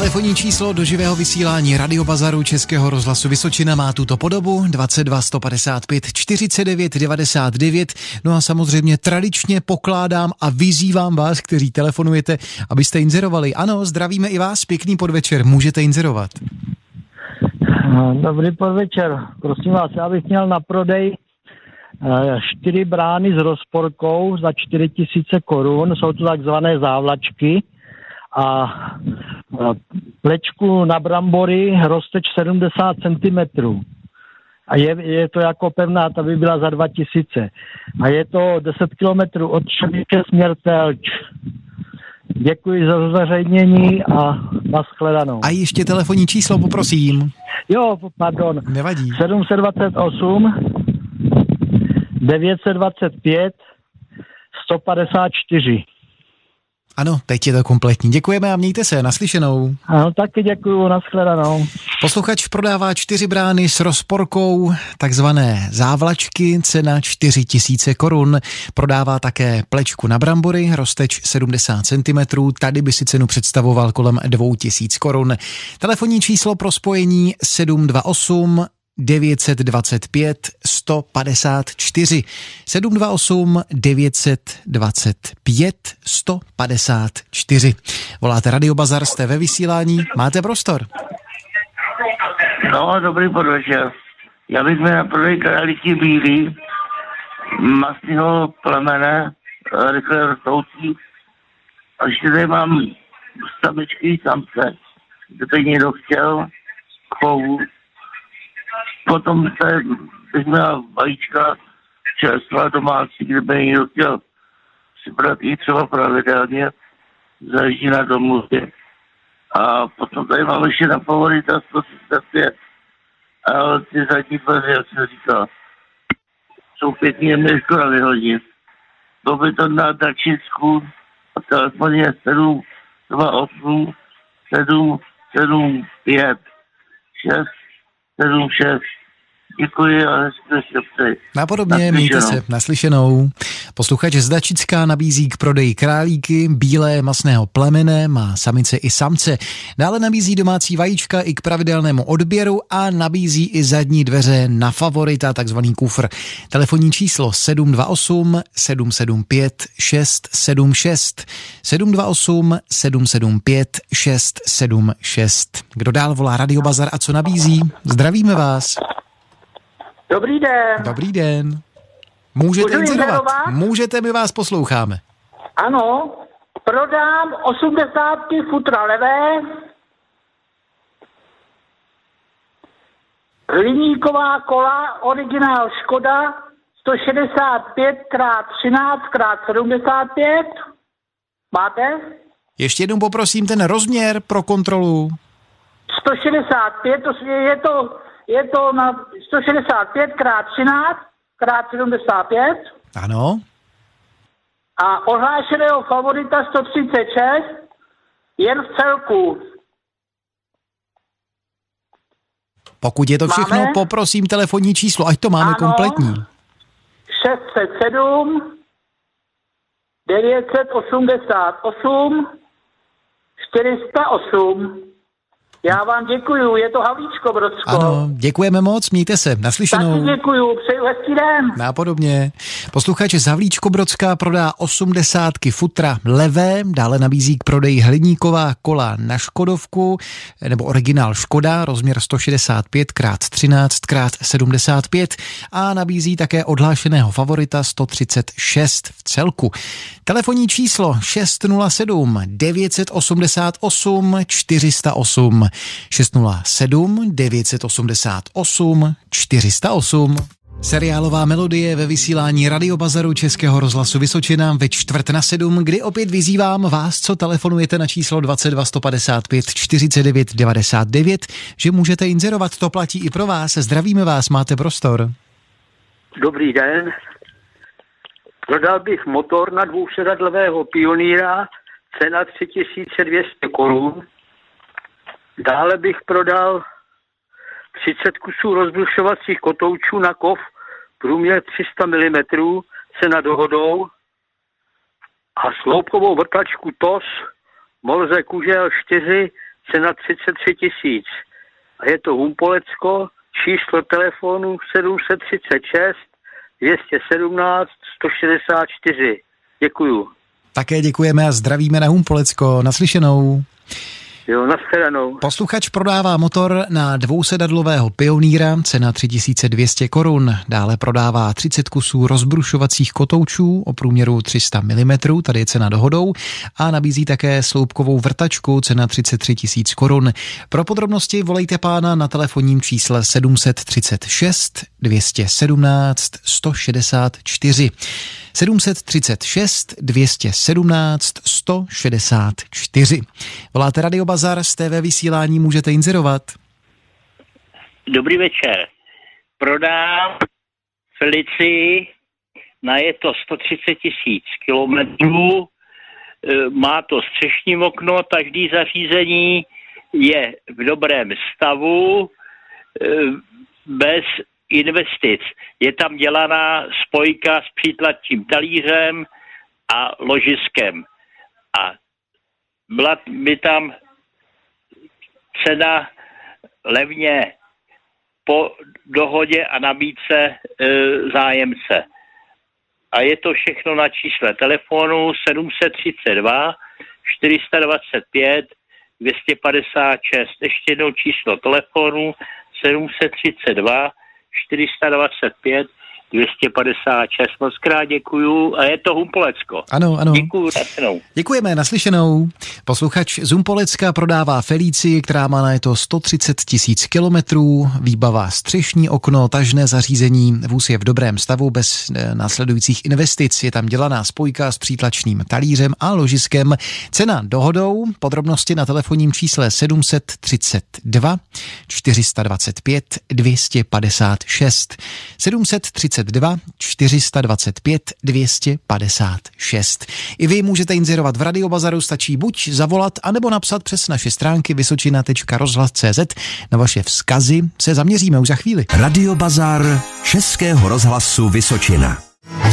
Telefonní číslo do živého vysílání Radiobazaru Českého rozhlasu Vysočina má tuto podobu 22 155 49 99. No a samozřejmě tradičně pokládám a vyzývám vás, kteří telefonujete, abyste inzerovali. Ano, zdravíme i vás, pěkný podvečer, můžete inzerovat. Dobrý podvečer, prosím vás, já bych měl na prodej eh, čtyři brány s rozporkou za 4000 korun, jsou to takzvané závlačky a plečku na brambory rosteč 70 cm. A je, je to jako pevná, ta by byla za 2000. A je to 10 km od Ševiče směr Telč. Děkuji za zveřejnění a nashledanou. A ještě telefonní číslo, poprosím. Jo, pardon. Nevadí. 728 925 154. Ano, teď je to kompletní. Děkujeme a mějte se, naslyšenou. Ano, taky děkuju, nashledanou. Posluchač prodává čtyři brány s rozporkou, takzvané závlačky, cena 4 tisíce korun. Prodává také plečku na brambory, rozteč 70 cm, tady by si cenu představoval kolem 2 tisíc korun. Telefonní číslo pro spojení 728 925 154 728 925 154. Voláte Radio Bazar, jste ve vysílání, máte prostor. No, dobrý podvečer. Já bych měl na prodej králíky bílý, masného plemene, rychle rostoucí. A ještě tady mám samičky samce, to někdo chtěl, chovu, Potom se, měla vajíčka čerstvá domácí, kdyby někdo chtěl přibrat i třeba pravidelně, zajíždí na domluvě. A potom tady mám ještě na favorita 135. Ale ty zadní dveře, jak jsem říkal, jsou pěkně, mě škoda vyhodit. Byl by to na Dačicku a telefon je 728 775 6 Little chef. Děkuji a hezké Napodobně, mějte se, naslyšenou. Posluchač z Dačická nabízí k prodeji králíky, bílé masného plemene, má samice i samce. Dále nabízí domácí vajíčka i k pravidelnému odběru a nabízí i zadní dveře na favorita, takzvaný kufr. Telefonní číslo 728 775 676 728 775 676. Kdo dál volá Radio Bazar a co nabízí? Zdravíme vás. Dobrý den. Dobrý den. Můžete Můžu inzerovat. Můžete, my vás posloucháme. Ano, prodám 80 futra levé, hliníková kola, originál Škoda, 165 x 13 x 75. Máte? Ještě jednou poprosím ten rozměr pro kontrolu. 165, to je to, je to na 165 x 13 x 75 Ano. a ohlášeného favorita 136 jen v celku. Pokud je to všechno, Máme? poprosím telefonní číslo, ať to máme Ano. kompletní. 607 988 408. Já vám děkuju, je to Havlíčko Brodsko. Ano, děkujeme moc, mějte se, Taky naslyšenou. děkuju, přeju hezký den. Nápodobně. Posluchač z Havlíčko-Brodská prodá 80 futra levé, dále nabízí k prodeji hliníková kola na Škodovku, nebo originál Škoda, rozměr 165 x 13 x 75 a nabízí také odhlášeného favorita 136 v celku. Telefonní číslo 607 988 408 607 988 408 Seriálová melodie ve vysílání Radiobazaru Českého rozhlasu Vysočina ve čtvrt na sedm, kdy opět vyzývám vás, co telefonujete na číslo 22 155 49 99, že můžete inzerovat, to platí i pro vás. Zdravíme vás, máte prostor. Dobrý den. Prodal bych motor na dvousedadlového pionýra, cena 3200 korun. Dále bych prodal 30 kusů rozbrušovacích kotoučů na kov, průměr 300 mm, cena dohodou. A sloupkovou vrtačku TOS Morze Kužel 4, cena 33 tisíc. A je to Humpolecko, číslo telefonu 736 217 164. Děkuju. Také děkujeme a zdravíme na Humpolecko. Naslyšenou. Jo, nashledanou. Posluchač prodává motor na dvousedadlového pioníra, cena 3200 korun. Dále prodává 30 kusů rozbrušovacích kotoučů o průměru 300 mm, tady je cena dohodou, a nabízí také sloupkovou vrtačku, cena 33 tisíc korun. Pro podrobnosti volejte pána na telefonním čísle 736 217 164. 736 217 164. Voláte Radio Bazar, z TV vysílání můžete inzerovat. Dobrý večer. Prodám Felici na je to 130 tisíc kilometrů, e, má to střešní okno, každý zařízení je v dobrém stavu, e, bez investic. Je tam dělaná spojka s přítlačím talířem a ložiskem. A byla by tam cena levně po dohodě a nabídce e, zájemce. A je to všechno na čísle telefonu 732 425 256. Ještě jednou číslo telefonu 732 425 256. Moc krát děkuju a je to Humpolecko. Ano, ano. Děkuju, naslyšenou. Děkujeme, naslyšenou. Posluchač z Humpolecka prodává Felici, která má na je to 130 tisíc kilometrů, výbava střešní okno, tažné zařízení, vůz je v dobrém stavu bez eh, následujících investic, je tam dělaná spojka s přítlačným talířem a ložiskem. Cena dohodou, podrobnosti na telefonním čísle 732 425 256. 730 932 425 256. I vy můžete inzerovat v Radiobazaru, stačí buď zavolat, anebo napsat přes naše stránky vysočina.rozhlas.cz. Na vaše vzkazy se zaměříme už za chvíli. Radiobazar Českého rozhlasu Vysočina.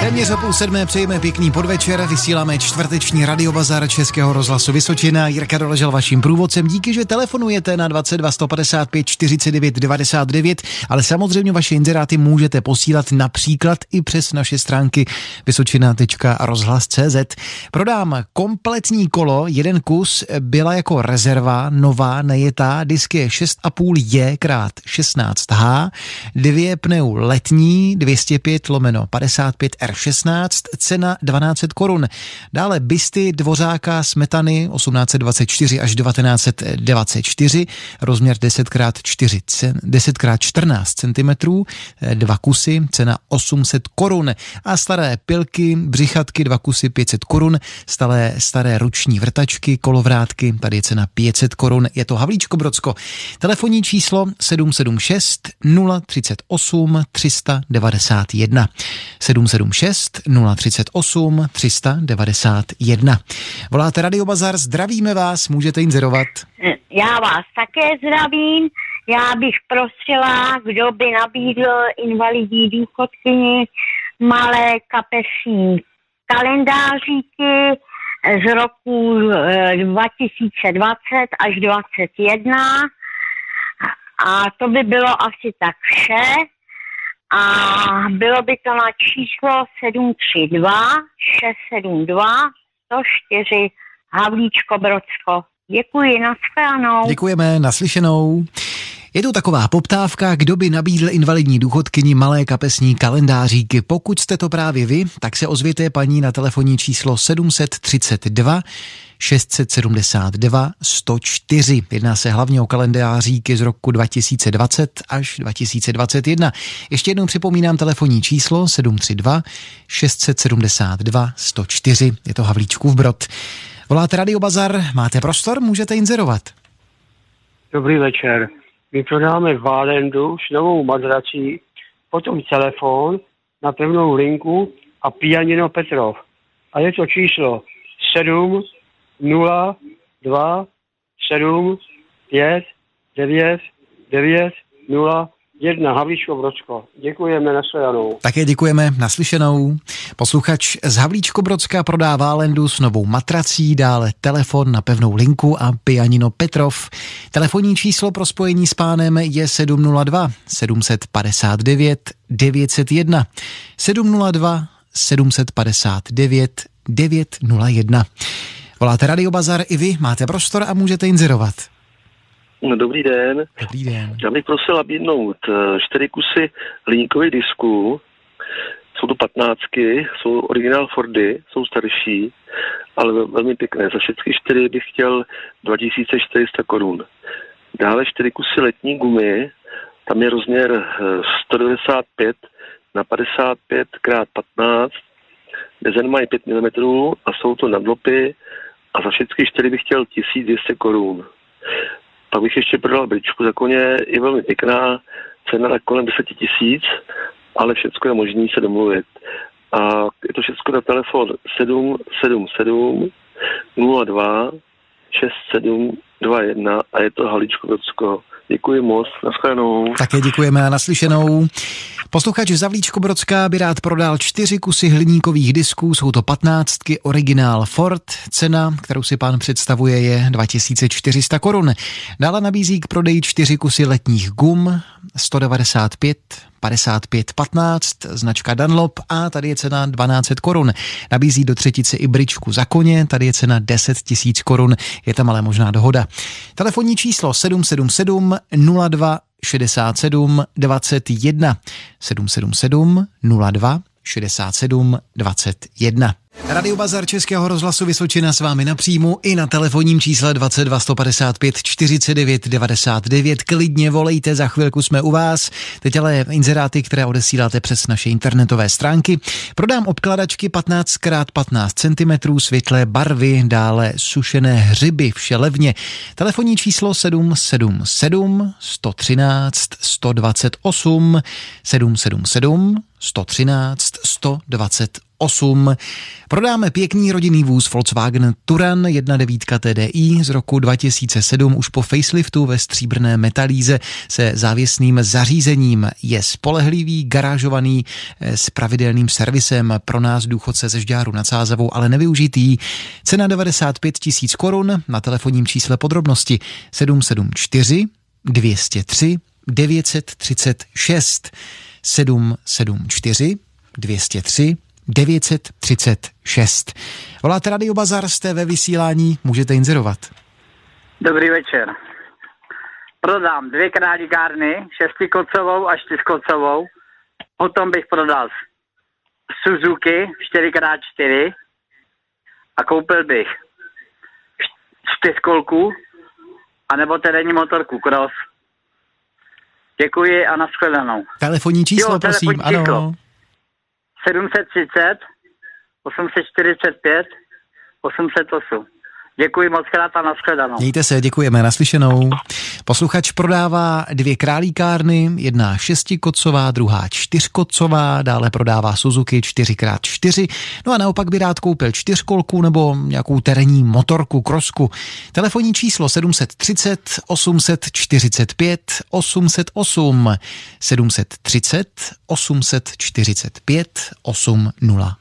Téměř o půl sedmé přejeme pěkný podvečer, vysíláme čtvrteční radiobazar Českého rozhlasu Vysočina. Jirka doležel vaším průvodcem, díky, že telefonujete na 22 155 49 99, ale samozřejmě vaše inzeráty můžete posílat například i přes naše stránky vysočina.rozhlas.cz. Prodám kompletní kolo, jeden kus byla jako rezerva, nová, nejetá, disk je 6,5 J krát 16H, dvě pneu letní, 205 lomeno 55 R16, cena 1200 korun. Dále bysty Dvořáka Smetany 1824 až 1924, rozměr 10x4, 10x14 cm, dva kusy, cena 800 korun. A staré pilky, břichatky, dva kusy 500 korun, staré, staré ruční vrtačky, kolovrátky, tady je cena 500 korun, je to Havlíčko Brodsko. Telefonní číslo 776 038 391. 776 038 391. Voláte Radio Bazar, zdravíme vás, můžete inzerovat. Já vás také zdravím. Já bych prosila, kdo by nabídl invalidní důchodkyni malé kapesní kalendáříky z roku 2020 eh, až 2021. A to by bylo asi tak vše a bylo by to na číslo 732 672 104 Havlíčko Brodsko. Děkuji, nashledanou. Děkujeme, naslyšenou. Je to taková poptávka, kdo by nabídl invalidní důchodkyni malé kapesní kalendáříky. Pokud jste to právě vy, tak se ozvěte paní na telefonní číslo 732 672 104. Jedná se hlavně o kalendáříky z roku 2020 až 2021. Ještě jednou připomínám telefonní číslo 732 672 104. Je to Havlíčkův Brod. Voláte Radio Bazar, máte prostor, můžete inzerovat. Dobrý večer. My prodáme Válendu s novou madrací, potom telefon na pevnou linku a pianino Petrov. A je to číslo 7 0, 2, 7, 5, 9, 9, 0, 1 Havlíčko Brodsko. Děkujeme, nashledanou. Také děkujeme, naslyšenou. Posluchač z Havlíčko Brodska prodává Lendu s novou matrací, dále telefon na pevnou linku a pianino Petrov. Telefonní číslo pro spojení s pánem je 702 759 901. 702 759 901. Voláte Radio Bazar i vy, máte prostor a můžete inzerovat. No, dobrý den. Dobrý den. Já bych prosil nabídnout eh, čtyři kusy hliníkových disků. Jsou to patnáctky, jsou originál Fordy, jsou starší, ale velmi pěkné. Za všechny čtyři bych chtěl 2400 korun. Dále čtyři kusy letní gumy, tam je rozměr 195 eh, na 55 x 15 Dezen mají 5 mm a jsou to nadlopy a za všechny čtyři bych chtěl 1200 korun. Pak bych ještě prodal bričku za koně, je velmi pěkná, cena na kolem 10 tisíc, ale všechno je možné se domluvit. A je to všechno na telefon 777 02 6721 a je to Haličko Docko. Děkuji moc, nashledanou. Také děkujeme a naslyšenou. Posluchač Zavlíčko Brodská by rád prodal čtyři kusy hliníkových disků, jsou to patnáctky, originál Ford. Cena, kterou si pán představuje, je 2400 korun. Dále nabízí k prodeji čtyři kusy letních gum, 195 55 15, značka Dunlop a tady je cena 12 korun. Nabízí do třetice i bričku za koně, tady je cena 10 tisíc korun, je tam ale možná dohoda. Telefonní číslo 777 02 67 21 777 02 67 21. Radio Bazar Českého rozhlasu Vysočina s vámi napříjmu i na telefonním čísle 22 155 49 99. Klidně volejte, za chvilku jsme u vás. Teď ale inzeráty, které odesíláte přes naše internetové stránky. Prodám obkladačky 15 x 15 cm světlé barvy, dále sušené hřiby, vše levně. Telefonní číslo 777 113 128 777 113 128. Prodáme pěkný rodinný vůz Volkswagen Turan 1.9 TDI z roku 2007 už po faceliftu ve stříbrné metalíze se závěsným zařízením. Je spolehlivý, garážovaný eh, s pravidelným servisem pro nás důchodce ze Žďáru nad Sázavou, ale nevyužitý. Cena 95 tisíc korun na telefonním čísle podrobnosti 774 203 936 774 203 936. Voláte Radio Bazar, jste ve vysílání, můžete inzerovat. Dobrý večer. Prodám dvě králíkárny, šestikocovou a čtyřkocovou. Potom bych prodal Suzuki 4x4 a koupil bych čtyřkolku anebo terénní motorku Cross Děkuji a nashledanou. Telefonní číslo, jo, prosím, telefonní číslo. Ano. 730 845 808. Děkuji moc krát a nashledanou. Mějte se, děkujeme, naslyšenou. Posluchač prodává dvě králíkárny, jedna šestikocová, druhá čtyřkocová, dále prodává Suzuki 4x4, no a naopak by rád koupil čtyřkolku nebo nějakou terénní motorku, krosku. Telefonní číslo 730 845 808 730 845 808.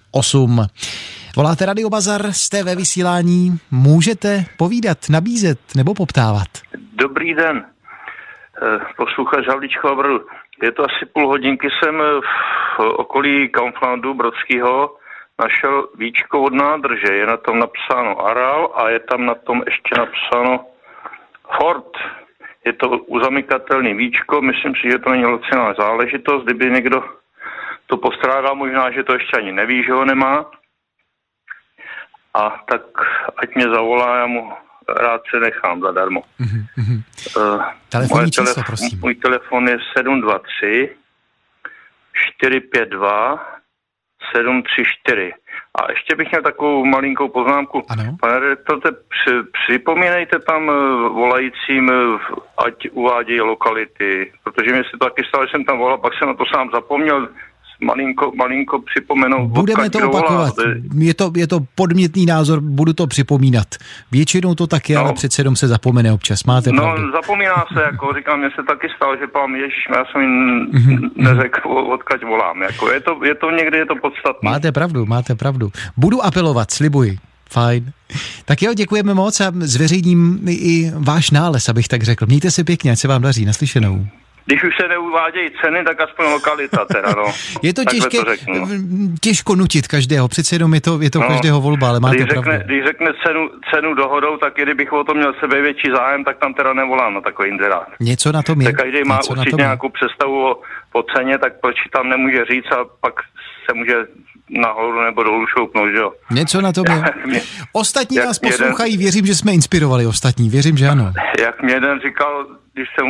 Voláte Radio Bazar, jste ve vysílání, můžete povídat, nabízet nebo poptávat. Dobrý den, eh, posluchač Havlíčko Brdu. Je to asi půl hodinky jsem v okolí Kampflandu Brodského našel víčko od nádrže. Je na tom napsáno Aral a je tam na tom ještě napsáno Ford. Je to uzamykatelný víčko, myslím si, že to není laciná záležitost. Kdyby někdo to postrádal, možná, že to ještě ani neví, že ho nemá. A tak ať mě zavolá, já mu rád se nechám zadarmo. Mm-hmm. Uh, Telefonní číslo, telefon, prosím. Můj telefon je 723 452 734. A ještě bych měl takovou malinkou poznámku. Ano. Pane redaktore, při, připomínejte tam eh, volajícím, eh, ať uvádějí lokality, protože mi se to taky stalo, že jsem tam volal, pak jsem na to sám zapomněl, malinko, malinko připomenout. Budeme to opakovat. Je to, je to podmětný názor, budu to připomínat. Většinou to tak je, No. ale přece jenom se zapomene občas. Máte No, pravdu. zapomíná se, jako říkám, mně se taky stalo, že pán Ježíš, já jsem jim Mhm, neřekl, odkaď volám. Jako je, to, je to někdy, je to podstatné. Máte pravdu, máte pravdu. Budu apelovat, slibuji. Fajn. Tak jo, děkujeme moc a zveřejním i- i váš nález, abych tak řekl. Mějte se pěkně, ať se vám daří. Naslyšenou. Když už se neuvádějí ceny, tak aspoň lokalita teda, no. Je to Takhle těžké, To řeknu, no. těžko nutit každého, přece jenom je to, je to každého volba, ale máte když pravdu. řekne, když řekne cenu, cenu dohodou, tak i kdybych o to měl sebe větší zájem, tak tam teda nevolám na takový inzerát. Něco na tom je. Tak každý má určitě tom nějakou představu o, o ceně, tak proč tam nemůže říct a pak se může nahoru nebo dolů šoupnout, že jo? Něco na tom je. Mě- Ostatní nás mě jeden- poslouchají, věřím, že jsme inspirovali ostatní, věřím, že ano. Jak mě jeden říkal, když jsem,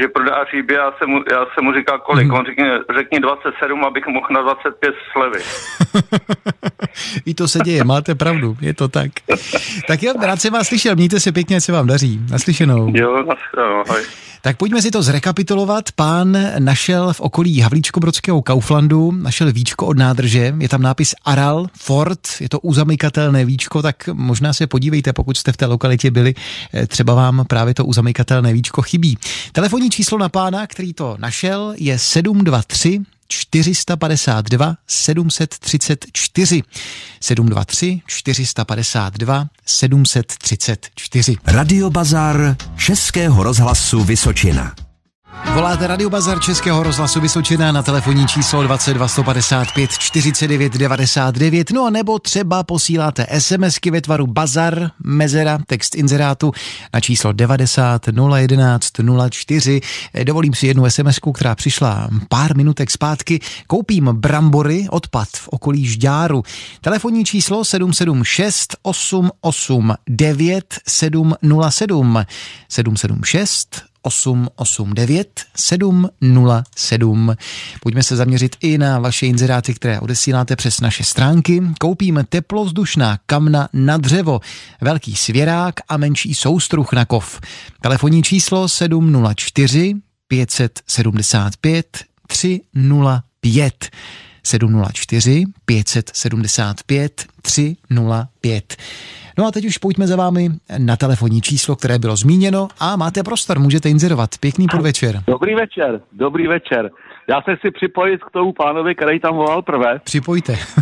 že prodá říby, já jsem mu, já jsem mu říkal kolik, Mhm. on řekni, řekni 27, abych mohl na 25 slevy. I to se děje, máte pravdu, je to tak. Tak jo, rád jsem vás slyšel, mějte se pěkně, se vám daří. Naslyšenou. Jo, nashledanou, ahoj. Tak pojďme si to zrekapitulovat. Pán našel v okolí Havlíčko-Brodského Kauflandu, našel víčko od nádrže, je tam nápis Aral Ford, je to uzamykatelné víčko, tak možná se podívejte, pokud jste v té lokalitě byli, eh, třeba vám právě to uzamykatelné víčko chybí. Telefonní číslo na pána, který to našel, je 723 452 734. 723 452 734. Radio Bazar Českého rozhlasu Vysočina. Voláte Radio Bazar Českého rozhlasu Vysočina na telefonní číslo 22 155 49 99, no a nebo třeba posíláte SMSky ve tvaru Bazar, mezera, text inzerátu na číslo 90 011 04. Dovolím si jednu SMSku, která přišla pár minutek zpátky. Koupím brambory, odpad v okolí Žďáru. Telefonní číslo 776 889 707 776 889 707. Pojďme se zaměřit i na vaše inzeráty, které odesíláte přes naše stránky. Koupíme teplovzdušná kamna na dřevo, velký svěrák a menší soustruh na kov. Telefonní číslo 704 575 305. 704 575 305. No a teď už pojďme za vámi na telefonní číslo, které bylo zmíněno a máte prostor, můžete inzerovat. Pěkný podvečer. Dobrý večer, dobrý večer. Já se chci připojit k tomu pánovi, který tam volal prvé. Připojte. S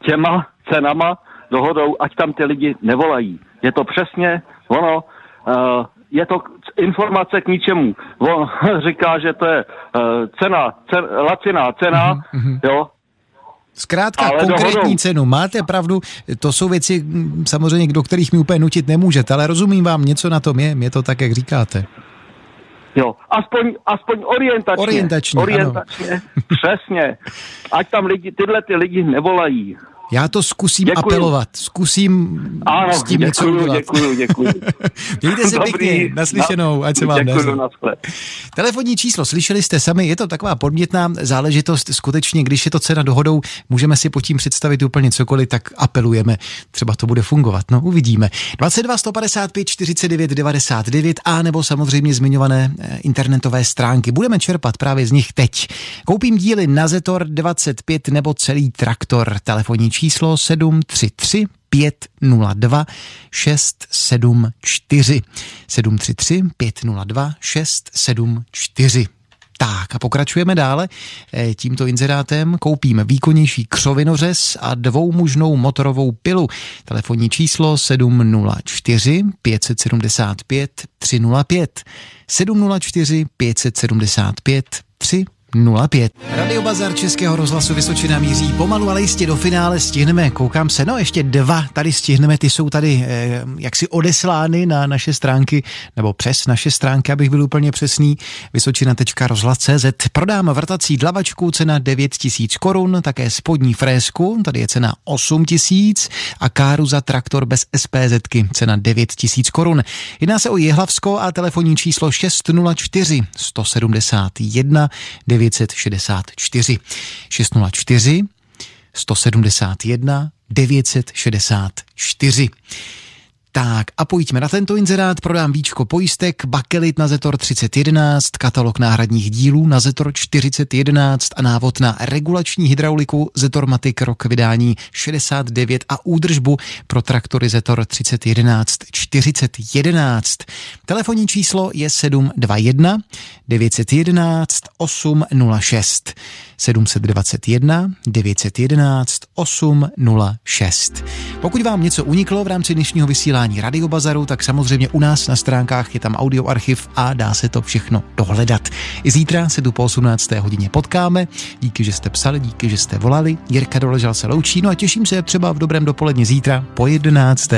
těma cenama dohodou, ať tam ty lidi nevolají. Je to přesně ono, uh, je to informace k ničemu. On říká, že to je uh, cena, cen, laciná cena, mm-hmm. jo, Zkrátka Ale konkrétní dohodou. cenu. Máte pravdu, to jsou věci mm, samozřejmě, do kterých mi úplně nutit nemůžete, ale rozumím vám, něco na tom je, je to tak, jak říkáte. Jo, aspoň, aspoň orientačně. Orientačně, orientačně přesně. Ať tam lidi, tyhle ty lidi nevolají. Já to zkusím Děkuju. apelovat, zkusím Ano, s tím něco děkuju, udělat. děkuju, děkuju. Mějte se Dobrý, pěkně, naslyšenou, ať se vám děkuju. Telefonní číslo, slyšeli jste sami, je to taková podmětná záležitost. Skutečně, když je to cena dohodou, můžeme si pod tím představit úplně cokoliv, tak apelujeme. Třeba to bude fungovat, no uvidíme. 22 155 49 99 a nebo samozřejmě zmiňované eh, internetové stránky. Budeme čerpat právě z nich teď. Koupím díly na Zetor 25 nebo celý traktor. Telefonní číslo 733 502 674. 733 502 674. Tak a pokračujeme dále eh, tímto inzerátem. Koupím výkonnější křovinořez a dvoumužnou motorovou pilu. Telefonní číslo 704 575 305. 704 575 305. 05. Radio Bazar Českého rozhlasu Vysočina míří pomalu, ale jistě do finále stihneme, koukám se, no ještě dva tady stihneme, ty jsou tady eh, jaksi odeslány na naše stránky, nebo přes naše stránky, abych byl úplně přesný, vysočina.rozhlas.cz. Prodám vrtací dlavačku, cena 9 tisíc korun, také spodní frésku, tady je cena 8 tisíc a káru za traktor bez SPZky, cena 9 tisíc korun. Jedná se o Jihlavsko a telefonní číslo 604 171 964 604 171 964. Tak a pojďme na tento inzerát, prodám víčko pojistek, bakelit na Zetor 3011, katalog náhradních dílů na Zetor 4011 a návod na regulační hydrauliku Zetor Matic rok vydání 69 a údržbu pro traktory Zetor 3011 4011. Telefonní číslo je 721 911 806. 721 911 806. Pokud vám něco uniklo v rámci dnešního vysílání Radiobazaru, tak samozřejmě u nás na stránkách je tam audioarchiv a dá se to všechno dohledat. I zítra se tu po 18. hodině potkáme. Díky, že jste psali, díky, že jste volali. Jirka Doležal se loučí, no a těším se třeba v dobrém dopoledně zítra po 11.